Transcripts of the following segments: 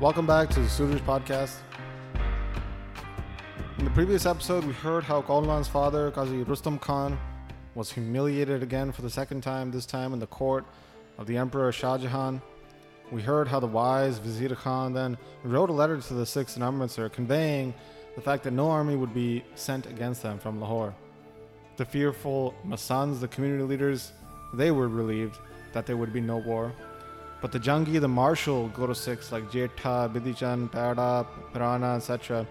Welcome back to the Suraj Podcast. In the previous episode, we heard how Kaulan's father, Qazi Rustam Khan, was humiliated again for the second time, this time in the court of the Emperor Shah Jahan. We heard how the wise Wazir Khan then wrote a letter to the Sikhs in Amritsar conveying the fact that no army would be sent against them from Lahore. The fearful Masands, the community leaders, they were relieved that there would be no war. But the Jangi, the martial Guru Sikhs like Jetha, Bidhi Chand, Pada, Pirana, etc.,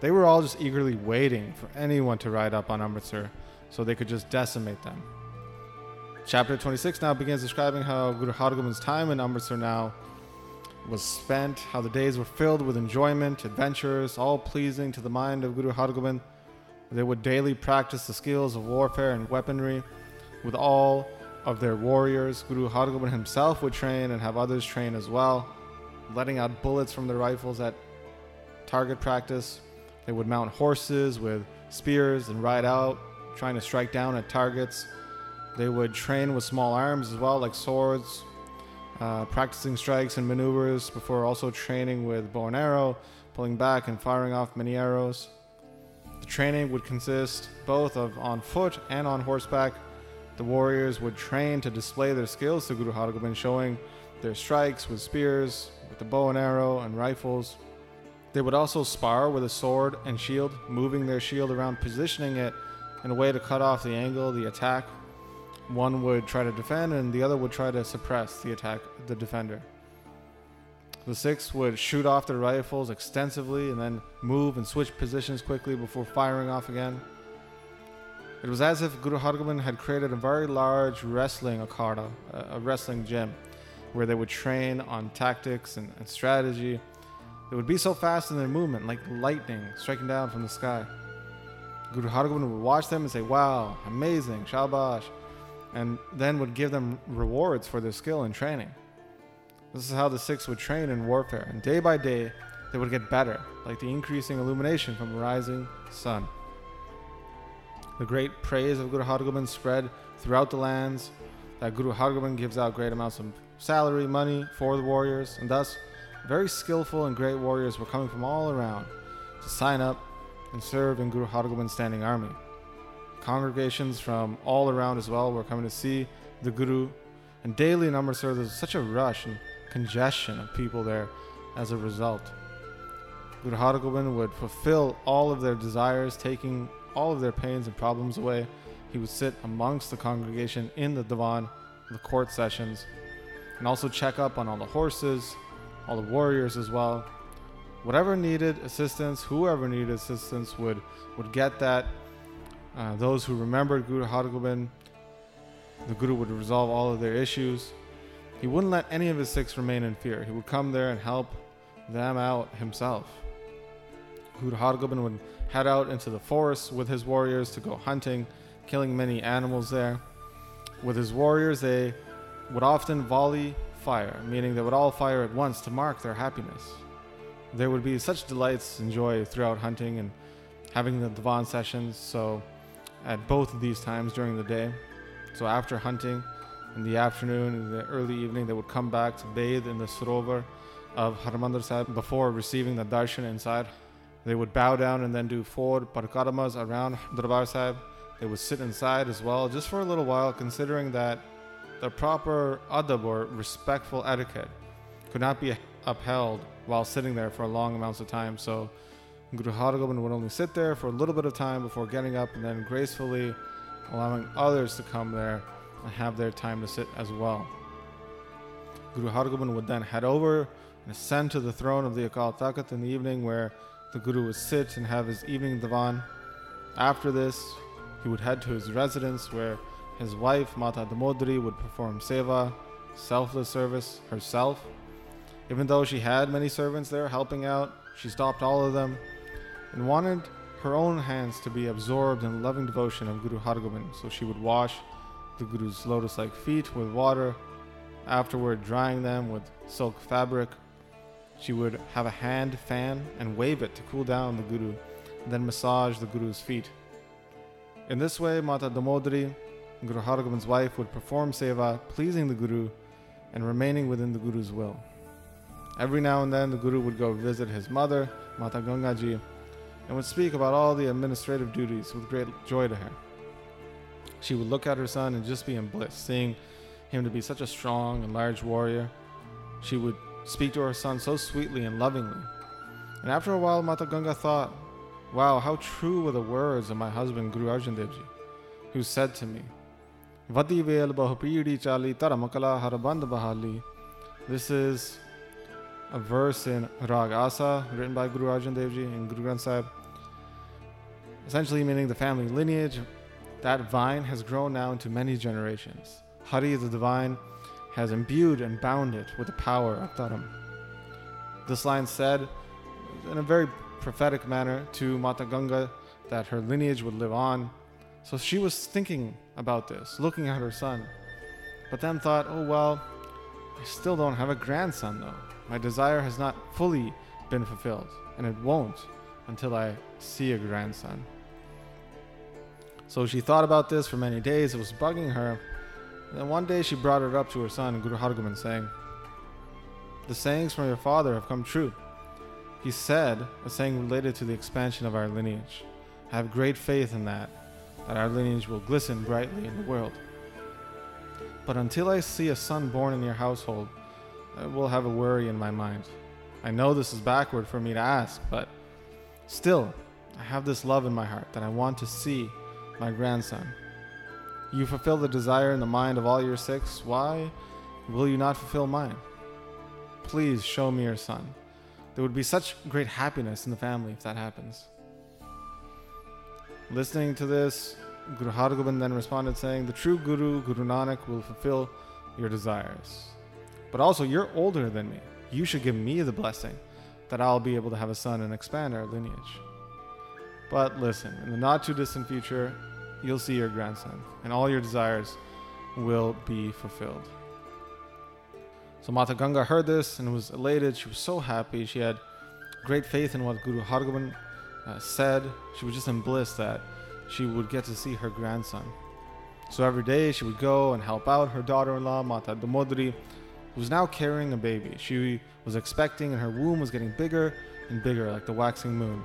they were all just eagerly waiting for anyone to ride up on Amritsar so they could just decimate them. Chapter 26 now begins describing how Guru Hargobind's time in Amritsar now was spent, how the days were filled with enjoyment, adventures, all pleasing to the mind of Guru Hargobind. They would daily practice the skills of warfare and weaponry with all of their warriors. Guru Hargobind himself would train and have others train as well, letting out bullets from their rifles at target practice. They would mount horses with spears and ride out, trying to strike down at targets. They would train with small arms as well, like swords, uh, practicing strikes and maneuvers before also training with bow and arrow, pulling back and firing off many arrows. The training would consist both of on foot and on horseback. The warriors would train to display their skills to Guru Hargobind, showing their strikes with spears, with the bow and arrow, and rifles. They would also spar with a sword and shield, moving their shield around, positioning it in a way to cut off the angle, the attack. One would try to defend, and the other would try to suppress the attack, the defender. The Sikhs would shoot off their rifles extensively and then move and switch positions quickly before firing off again. It was as if Guru Hargobind had created a very large wrestling akhada, a a wrestling gym, where they would train on tactics and, and strategy. They would be so fast in their movement, like lightning striking down from the sky. Guru Hargobind would watch them and say, Wow, amazing, shabash, and then would give them rewards for their skill and training. This is how the Sikhs would train in warfare, and day by day, they would get better, like the increasing illumination from the rising sun. The great praise of Guru Hargobind spread throughout the lands, that Guru Hargobind gives out great amounts of salary, money for the warriors, and thus, very skillful and great warriors were coming from all around to sign up and serve in Guru Hargobind's standing army. Congregations from all around as well were coming to see the Guru, and daily in Amritsar there was such a rush and congestion of people there as a result. Guru Hargobind would fulfill all of their desires, taking all of their pains and problems away. He would sit amongst the congregation in the divan, the court sessions, and also check up on all the horses, all the warriors as well. Whatever needed assistance, whoever needed assistance would would get that. Uh, those who remembered Guru Hargobind, the Guru would resolve all of their issues. He wouldn't let any of his Sikhs remain in fear. He would come there and help them out himself. Guru Hargobind would head out into the forest with his warriors to go hunting, killing many animals there. With his warriors, they would often volley fire, meaning they would all fire at once to mark their happiness. There would be such delights and joy throughout hunting and having the Divan sessions, so at both of these times during the day. So after hunting, in the afternoon, in the early evening, they would come back to bathe in the Sarovar of Harmandir Sahib before receiving the darshan inside. They would bow down and then do four parkaramas around Darbar Sahib. They would sit inside as well, just for a little while, considering that the proper adab or respectful etiquette could not be upheld while sitting there for long amounts of time. So Guru Hargobind would only sit there for a little bit of time before getting up and then gracefully allowing others to come there and have their time to sit as well. Guru Hargobind would then head over and ascend to the throne of the Akal Takht in the evening where the Guru would sit and have his evening divan. After this, he would head to his residence where his wife, Mata Damodari, would perform seva, selfless service herself. Even though she had many servants there helping out, she stopped all of them and wanted her own hands to be absorbed in loving devotion of Guru Hargobind. So she would wash the Guru's lotus like feet with water, afterward, drying them with silk fabric. she would have a hand fan and wave it to cool down the Guru, then massage the Guru's feet. In this way, Mata Damodari, Guru Hargobind's wife, would perform seva, pleasing the Guru and remaining within the Guru's will. Every now and then, the Guru would go visit his mother, Mata Gangaji, and would speak about all the administrative duties with great joy to her. She would look at her son and just be in bliss, seeing him to be such a strong and large warrior. She would speak to her son so sweetly and lovingly. And after a while, Mata Ganga thought, Wow, how true were the words of my husband Guru Arjan Dev Ji, who said to me, Vadi vel bahupidi chali taramakala haraband bahali. This is a verse in Rag Asa, written by Guru Arjan Dev Ji in Guru Granth Sahib, essentially meaning the family lineage. That vine has grown now into many generations. Hari, the divine, has imbued and bound it with the power of Dharam. This line said, in a very prophetic manner, to Mata Ganga that her lineage would live on. So she was thinking about this, looking at her son, but then thought, oh well, I still don't have a grandson though. My desire has not fully been fulfilled, and it won't until I see a grandson. So she thought about this for many days, it was bugging her. And then one day she brought it up to her son, Guru Hargobind, saying, The sayings from your father have come true. He said, a saying related to the expansion of our lineage. I have great faith in that, that our lineage will glisten brightly in the world. But until I see a son born in your household, I will have a worry in my mind. I know this is backward for me to ask, but still, I have this love in my heart that I want to see my grandson. You fulfill the desire in the mind of all your Sikhs. Why will you not fulfill mine? Please show me your son. There would be such great happiness in the family if that happens. Listening to this, Guru Hargobind then responded saying, The true Guru, Guru Nanak, will fulfill your desires. But also, you're older than me. You should give me the blessing that I'll be able to have a son and expand our lineage. But listen, in the not too distant future, you'll see your grandson, and all your desires will be fulfilled. So Mata Ganga heard this and was elated. She was so happy. She had great faith in what Guru Hargobind uh, said. She was just in bliss that she would get to see her grandson. So every day she would go and help out her daughter-in-law, Mata Damodari, was now carrying a baby. She was expecting and her womb was getting bigger and bigger like the waxing moon.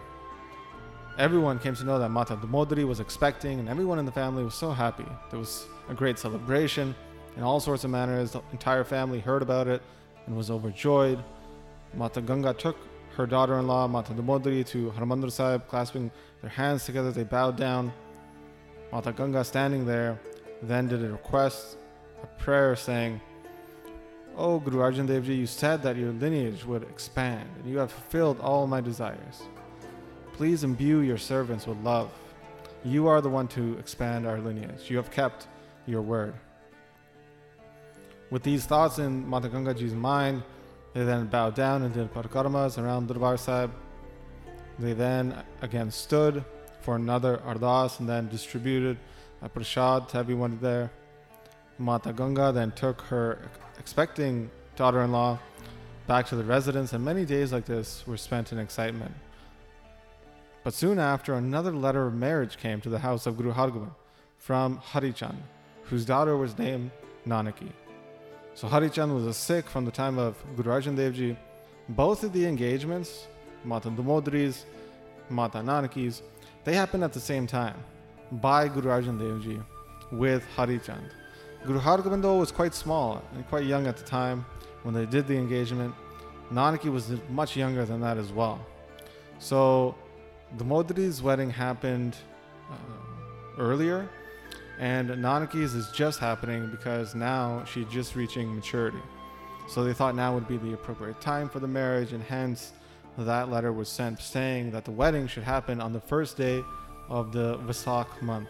Everyone came to know that Mata Damodari was expecting, and everyone in the family was so happy. There was a great celebration in all sorts of manners. The entire family heard about it and was overjoyed. Mata Ganga took her daughter in law, Mata Damodari, to Harmandir Sahib, clasping their hands together. They bowed down. Mata Ganga, standing there, then did a request, a prayer saying, Oh Guru Arjan Dev Ji, you said that your lineage would expand, and you have fulfilled all my desires. Please imbue your servants with love. You are the one to expand our lineage. You have kept your word. With these thoughts in Mata Gangaji's mind, they then bowed down and did parikramas around Darbar Sahib. They then again stood for another ardas and then distributed a prasad to everyone there. Mata Ganga then took her expecting daughter-in-law back to the residence, and many days like this were spent in excitement. But soon after, another letter of marriage came to the house of Guru Hargobind from Harichand, whose daughter was named Nanaki. So Harichand was a Sikh from the time of Guru Arjan Dev Ji. Both of the engagements, Mata Damodari's, Mata Nanaki's, they happened at the same time by Guru Arjan Dev Ji with Harichand. Guru Hargobind was quite small and quite young at the time when they did the engagement. Nanaki was much younger than that as well. So Damodari's wedding happened uh, earlier, and Nanaki's is just happening because now she's just reaching maturity. So they thought now would be the appropriate time for the marriage, and hence that letter was sent saying that the wedding should happen on the first day of the Vasak month.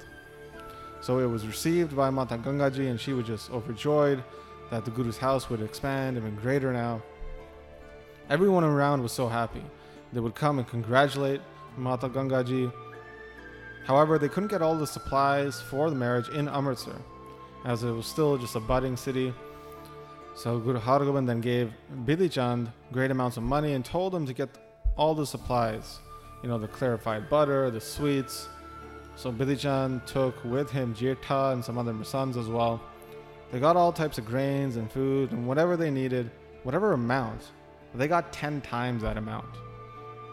So it was received by Mata Gangaji, and she was just overjoyed that the Guru's house would expand even greater now. Everyone around was so happy. They would come and congratulate Mata Gangaji. However, they couldn't get all the supplies for the marriage in Amritsar, as it was still just a budding city. So Guru Hargobind then gave Bidhi Chand great amounts of money and told him to get all the supplies, you know, the clarified butter, the sweets. So Bidhi Chand took with him Jetha and some other sons as well. They got all types of grains and food and whatever they needed, whatever amount. They got 10 times that amount.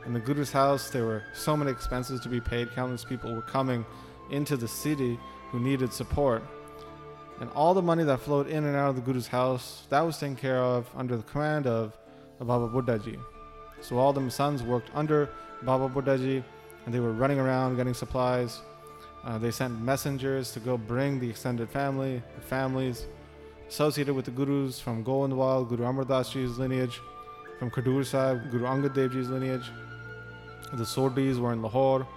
In the Guru's house, there were so many expenses to be paid. Countless people were coming into the city who needed support. And all the money that flowed in and out of the Guru's house, that was taken care of under the command of Baba Buddhaji. So all the sons worked under Baba Buddhaji and they were running around getting supplies. Uh, they sent messengers to go bring the extended family, the families associated with the Gurus from Govindwal, Guru Amar Das Ji's lineage, from Khadur Sahib, Guru Angad Dev Ji's lineage. The Sodis were in Lahore.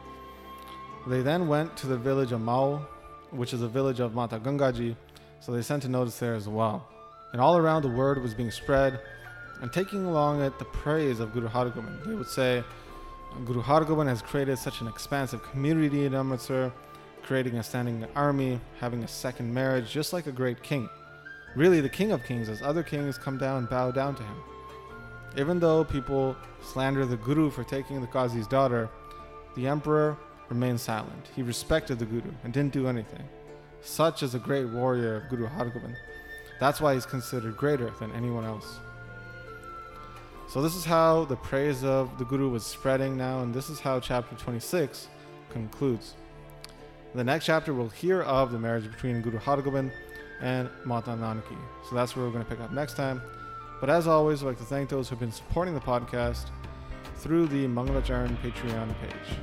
They then went to the village of Mao, which is a village of Mata Gangaji, so they sent a notice there as well. And all around the word was being spread and taking along it the praise of Guru Hargobind. They would say, Guru Hargobind has created such an expansive community in Amritsar, creating a standing army, having a second marriage, just like a great king. Really, the king of kings, as other kings come down and bow down to him. Even though people slander the Guru for taking the Qazi's daughter, the emperor remained silent. He respected the Guru and didn't do anything. Such is a great warrior of Guru Hargobind. That's why he's considered greater than anyone else. So, this is how the praise of the Guru was spreading now, and this is how chapter 26 concludes. In the next chapter, we'll hear of the marriage between Guru Hargobind and Mata Nanaki. So that's where we're going to pick up next time. But as always, I'd like to thank those who've been supporting the podcast through the Mangalacharan Patreon page.